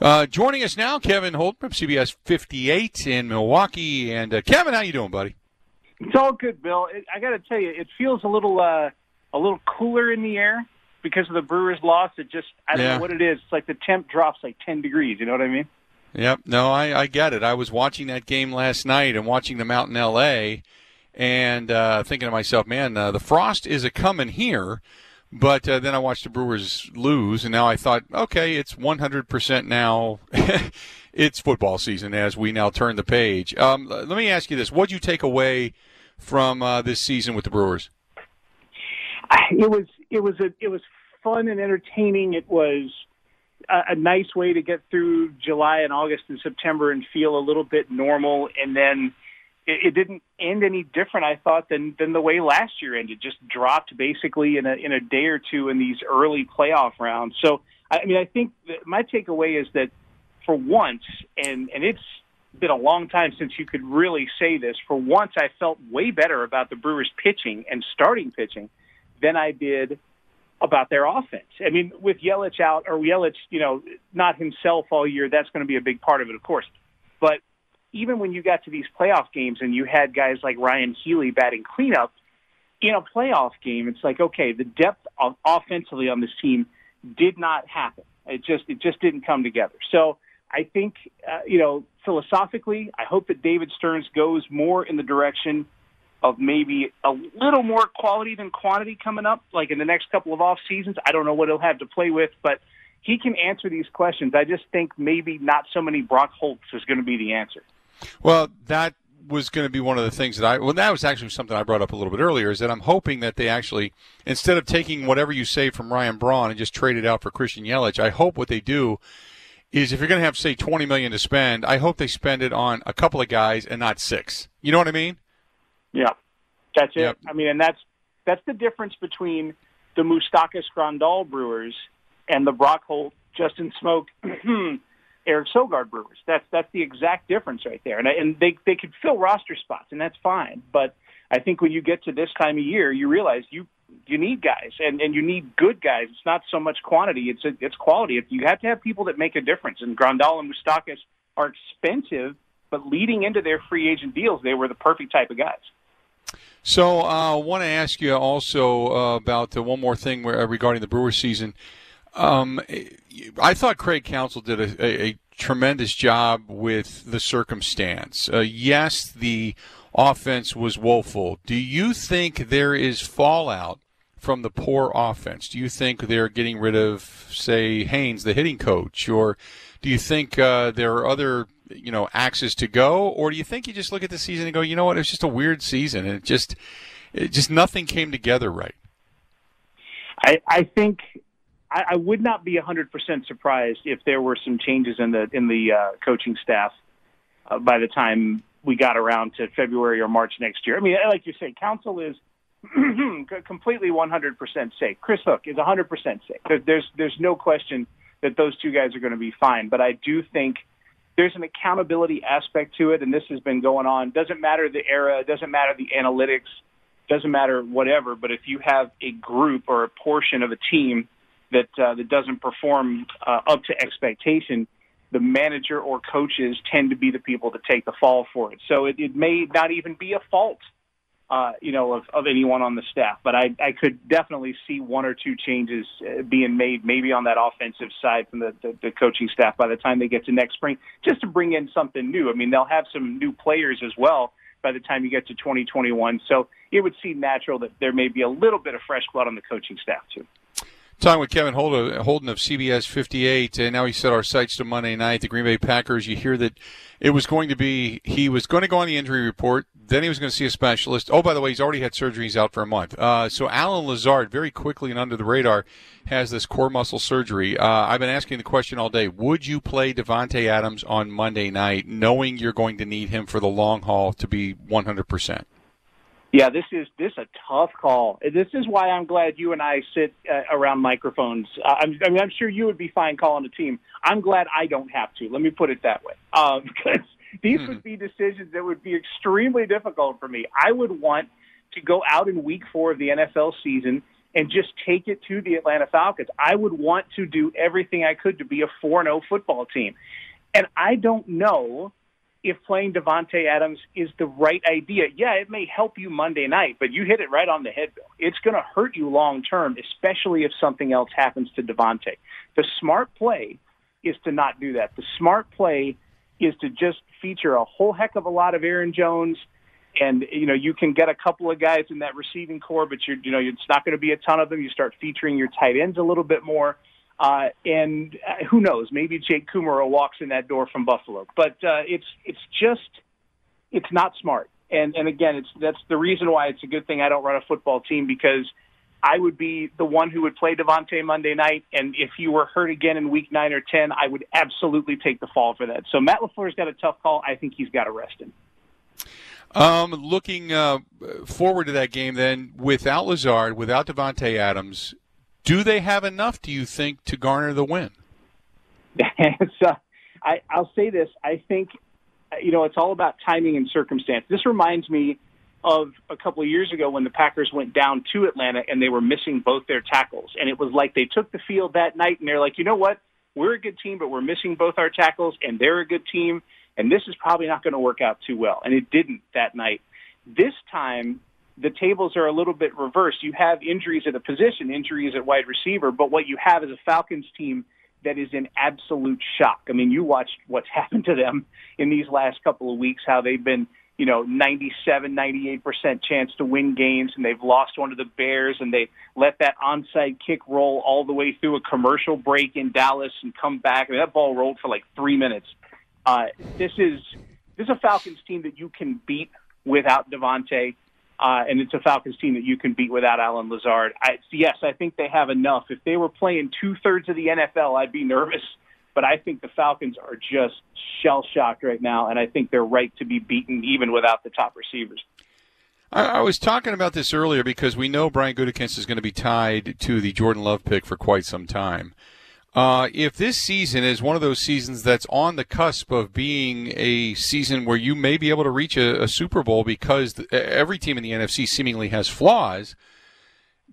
Uh, joining us now, Kevin Holt from CBS 58 in Milwaukee. And uh, Kevin, how you doing, buddy? It's all good, Bill. It, I got to tell you, it feels a little uh, a little cooler in the air because of the Brewers' loss. It just I don't Yeah. know what it is. It's like the temp drops like ten degrees. You know what I mean? Yep. No, I, I get it. I was watching that game last night and watching them out in L.A. and uh, thinking to myself, man, uh, the frost is a coming here. But uh, then I watched the Brewers lose, and now I thought, okay, it's 100% now. it's football season as we now turn the page. Um, let me ask you this: What did you take away from uh, this season with the Brewers? It was it was a it was fun and entertaining. It was a, a nice way to get through July and August and September and feel a little bit normal. And then it, it didn't end any different, I thought, than than the way last year ended. Just dropped basically in a in a day or two in these early playoff rounds. So I mean, I think my takeaway is that for once, and and it's been a long time since you could really say this. For once, I felt way better about the Brewers' pitching and starting pitching than I did about their offense. I mean, with Yelich out or Yelich, you know, not himself all year, that's going to be a big part of it, of course. But even when you got to these playoff games and you had guys like Ryan Healy batting cleanup in a playoff game, it's like okay, the depth of offensively on this team did not happen. It just it just didn't come together. So I think uh, you know philosophically, I hope that David Stearns goes more in the direction of maybe a little more quality than quantity coming up, like in the next couple of off seasons. I don't know what he'll have to play with, but he can answer these questions. I just think maybe not so many Brock Holts is going to be the answer. Well, that was going to be one of the things that I well that was actually something I brought up a little bit earlier is that I'm hoping that they actually instead of taking whatever you say from Ryan Braun and just trade it out for Christian Yelich, I hope what they do is if you're going to have say 20 million to spend, I hope they spend it on a couple of guys and not six. You know what I mean? Yeah, that's it. Yep. I mean, and that's that's the difference between the Moustakas Grandal Brewers and the Brock Holt, Justin Smoak, Eric Sogard Brewers. That's that's the exact difference right there. And and they they could fill roster spots, and that's fine. But I think when you get to this time of year, you realize you you need guys, and and you need good guys. It's not so much quantity; it's it's quality. If you have to have people that make a difference, and Grandal and Moustakas are expensive, but leading into their free agent deals, they were the perfect type of guys. So I uh, want to ask you also uh, about uh, one more thing uh, regarding the Brewers season. Um, I thought Craig Counsell did a, a, a tremendous job with the circumstance. Uh, yes, the offense was woeful. Do you think there is fallout from the poor offense? Do you think they're getting rid of, say, Haines, the hitting coach, or do you think uh, there are other you know axes to go, or do you think you just look at the season and go, you know what, it's just a weird season, and it just it just nothing came together right. I, I think I, I would not be 100% surprised if there were some changes in the in the uh, coaching staff uh, by the time we got around to February or March next year. I mean, like you say, Counsell is completely 100% safe. Chris Hook is 100% safe. There's there's no question that those two guys are going to be fine. But I do think there's an accountability aspect to it, and this has been going on. Doesn't matter the era, doesn't matter the analytics, doesn't matter whatever. But if you have a group or a portion of a team that uh, that doesn't perform uh, up to expectation, the manager or coaches tend to be the people to take the fall for it. So it, it may not even be a fault uh, you know, of, of anyone on the staff. But I, I could definitely see one or two changes uh, being made, maybe on that offensive side from the, the, the coaching staff by the time they get to next spring, just to bring in something new. I mean, they'll have some new players as well by the time you get to 2021. So it would seem natural that there may be a little bit of fresh blood on the coaching staff too. Talking with Kevin Holden of CBS 58, and now he set our sights to Monday night. The Green Bay Packers. You hear that it was going to be he was going to go on the injury report. Then he was going to see a specialist. Oh, by the way, he's already had surgery. He's out for a month. Uh, so Allen Lazard, very quickly and under the radar, has this core muscle surgery. Uh, I've been asking the question all day: Would you play Davante Adams on Monday night, knowing you're going to need him for the long haul to be 100 percent? Yeah, this is this is a tough call. This is why I'm glad you and I sit uh, around microphones. Uh, I'm, I mean, I'm sure you would be fine calling a team. I'm glad I don't have to. Let me put it that way, uh, because these hmm. would be decisions that would be extremely difficult for me. I would want to go out in Week Four of the NFL season and just take it to the Atlanta Falcons. I would want to do everything I could to be a 4-0 football team, and I don't know if playing Davante Adams is the right idea. Yeah, it may help you Monday night, but you hit it right on the head, Bill. It's going to hurt you long term, especially if something else happens to Davante. The smart play is to not do that. The smart play is to just feature a whole heck of a lot of Aaron Jones and you know you can get a couple of guys in that receiving corps, but you're you know it's not going to be a ton of them. You start featuring your tight ends a little bit more, uh, and uh, who knows? Maybe Jake Kumerow walks in that door from Buffalo. But uh, it's it's just it's not smart. And and again, it's that's the reason why it's a good thing I don't run a football team because I would be the one who would play Davante Monday night, and if you were hurt again in Week Nine or Ten, I would absolutely take the fall for that. So Matt LaFleur's got a tough call. I think he's got to rest him. Um, looking uh, forward to that game, then without Lazard, without Davante Adams, do they have enough, do you think, to garner the win? so, I, I'll say this. I think, you know, it's all about timing and circumstance. This reminds me of a couple of years ago when the Packers went down to Atlanta and they were missing both their tackles. And it was like they took the field that night and they're like, you know what? We're a good team, but we're missing both our tackles, and they're a good team, and this is probably not going to work out too well. And it didn't that night. This time, the tables are a little bit reversed. You have injuries at a position, injuries at wide receiver, but what you have is a Falcons team that is in absolute shock. I mean, you watched what's happened to them in these last couple of weeks, how they've been, you know, 97, 98% chance to win games, and they've lost one to the Bears, and they let that onside kick roll all the way through a commercial break in Dallas and come back. I mean, that ball rolled for like three minutes. Uh, this is this is a Falcons team that you can beat without Davante uh, and it's a Falcons team that you can beat without Allen Lazard. I, yes, I think they have enough. If they were playing two thirds of the NFL, I'd be nervous. But I think the Falcons are just shell shocked right now, and I think they're right to be beaten even without the top receivers. I, I was talking about this earlier because we know Brian Gutekunst is going to be tied to the Jordan Love pick for quite some time. Uh, if this season is one of those seasons that's on the cusp of being a season where you may be able to reach a, a Super Bowl because the, every team in the NFC seemingly has flaws,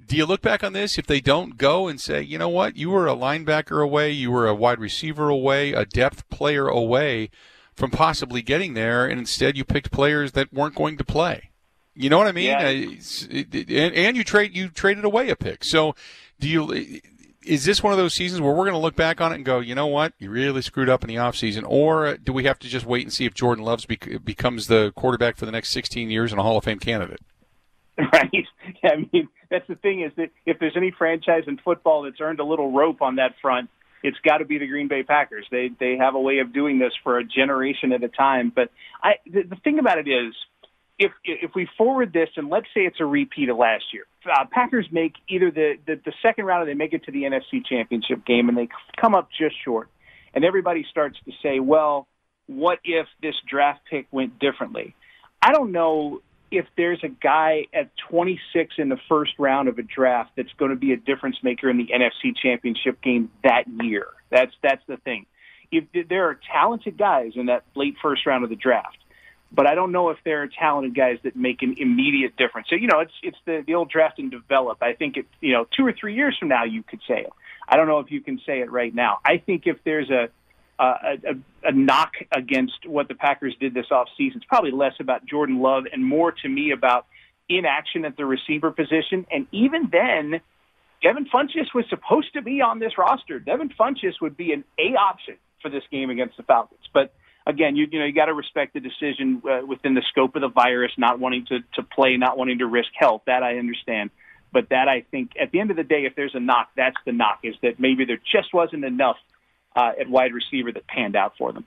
do you look back on this if they don't go and say, you know what, you were a linebacker away, you were a wide receiver away, a depth player away from possibly getting there, and instead you picked players that weren't going to play? You know what I mean? Yeah. Uh, and, and you trade you traded away a pick. So do you is this one of those seasons where we're going to look back on it and go, you know what, you really screwed up in the offseason? Or uh, do we have to just wait and see if Jordan Loves bec- becomes the quarterback for the next 16 years and a Hall of Fame candidate? Right. I mean, that's the thing is that if there's any franchise in football that's earned a little rope on that front, it's got to be the Green Bay Packers. They they have a way of doing this for a generation at a time. But I the, the thing about it is if if we forward this and let's say it's a repeat of last year, uh, Packers make either the, the the second round or they make it to the NFC Championship game and they come up just short, and everybody starts to say, well, what if this draft pick went differently? I don't know if there's a guy at 26 in the first round of a draft that's going to be a difference maker in the NFC Championship game that year. That's that's the thing. If there are talented guys in that late first round of the draft, but I don't know if there are talented guys that make an immediate difference. So you know, it's it's the the old draft and develop. I think it you know two or three years from now you could say it. I don't know if you can say it right now. I think if there's a a, a, a knock against what the Packers did this offseason, it's probably less about Jordan Love and more to me about inaction at the receiver position. And even then, Devin Funchess was supposed to be on this roster. Devin Funchess would be an A option for this game against the Falcons. But again, you, you know, you got to respect the decision uh, within the scope of the virus, not wanting to, to play, not wanting to risk health. That I understand. But that I think at the end of the day, if there's a knock, that's the knock is that maybe there just wasn't enough uh, at wide receiver that panned out for them.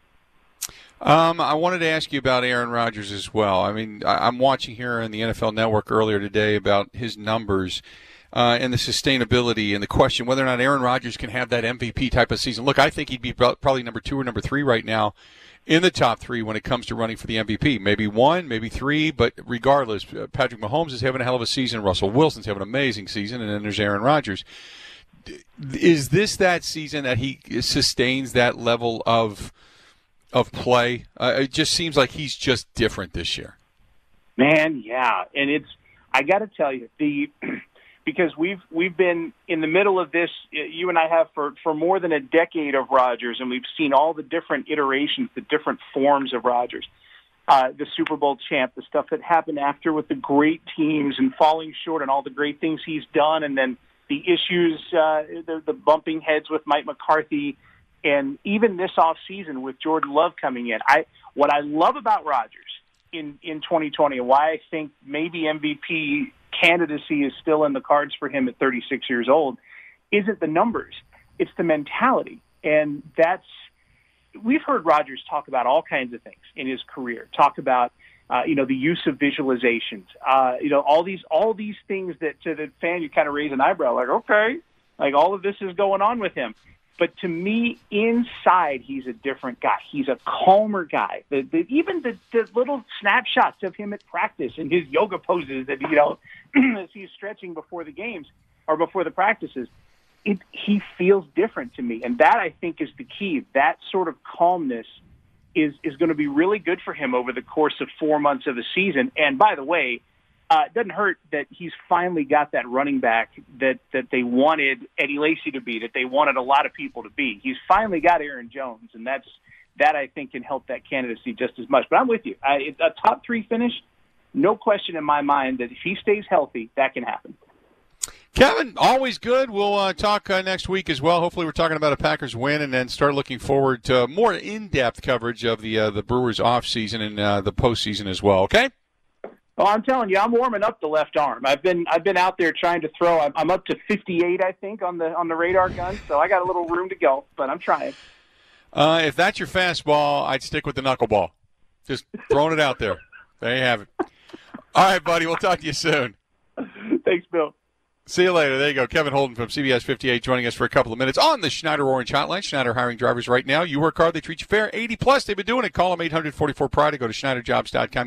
Um, I wanted to ask you about Aaron Rodgers as well. I mean, I, am watching here on the NFL Network earlier today about his numbers. Uh, and the sustainability and the question whether or not Aaron Rodgers can have that MVP type of season. Look, I think he'd be probably number two or number three right now in the top three when it comes to running for the MVP. Maybe one, maybe three, but regardless, uh, Patrick Mahomes is having a hell of a season. Russell Wilson's having an amazing season, and then there's Aaron Rodgers. Is this that season that he sustains that level of of play? Uh, it just seems like he's just different this year. Man, yeah, and it's I got to tell you the because we've we've been in the middle of this. You and I have for for more than a decade of Rodgers, and we've seen all the different iterations, the different forms of Rodgers. Uh, the Super Bowl champ, the stuff that happened after with the great teams and falling short, and all the great things he's done, and then the issues, uh, the, the bumping heads with Mike McCarthy, and even this off season with Jordan Love coming in. I what I love about Rodgers in in 2020, and why I think maybe MVP candidacy is still in the cards for him at 36 years old, isn't the numbers. It's the mentality. And that's, we've heard Rodgers talk about all kinds of things in his career, talk about, uh, you know, the use of visualizations, uh, you know, all these, all these things that to the fan, you kind of raise an eyebrow, like, okay, like all of this is going on with him. But to me, inside, he's a different guy. He's a calmer guy. The, the, even the, the little snapshots of him at practice and his yoga poses that, you know, as he's stretching before the games or before the practices, it, he feels different to me. And that, I think, is the key. That sort of calmness is, is going to be really good for him over the course of four months of the season. And by the way, uh, it doesn't hurt that he's finally got that running back that that they wanted Eddie Lacy to be, that they wanted a lot of people to be. He's finally got Aaron Jones, and that's that I think can help that candidacy just as much. But I'm with you. I, a top three finish, no question in my mind that if he stays healthy, that can happen. Kevin, always good. We'll uh, talk uh, next week as well. Hopefully, we're talking about a Packers win, and then start looking forward to more in-depth coverage of the uh, the Brewers off season and uh, the postseason as well. Okay. Oh, I'm telling you, I'm warming up the left arm. I've been I've been out there trying to throw. I'm, I'm up to 58, I think, on the on the radar gun. So I got a little room to go, but I'm trying. Uh, if that's your fastball, I'd stick with the knuckleball. Just throwing it out there. There you have it. All right, buddy. We'll talk to you soon. Thanks, Bill. See you later. There you go. Kevin Holden from CBS 58 joining us for a couple of minutes on the Schneider Orange Hotline. Schneider hiring drivers right now. You work hard, they treat you fair. 80 plus, they've been doing it. Call them 844 Pride. Go to SchneiderJobs.com.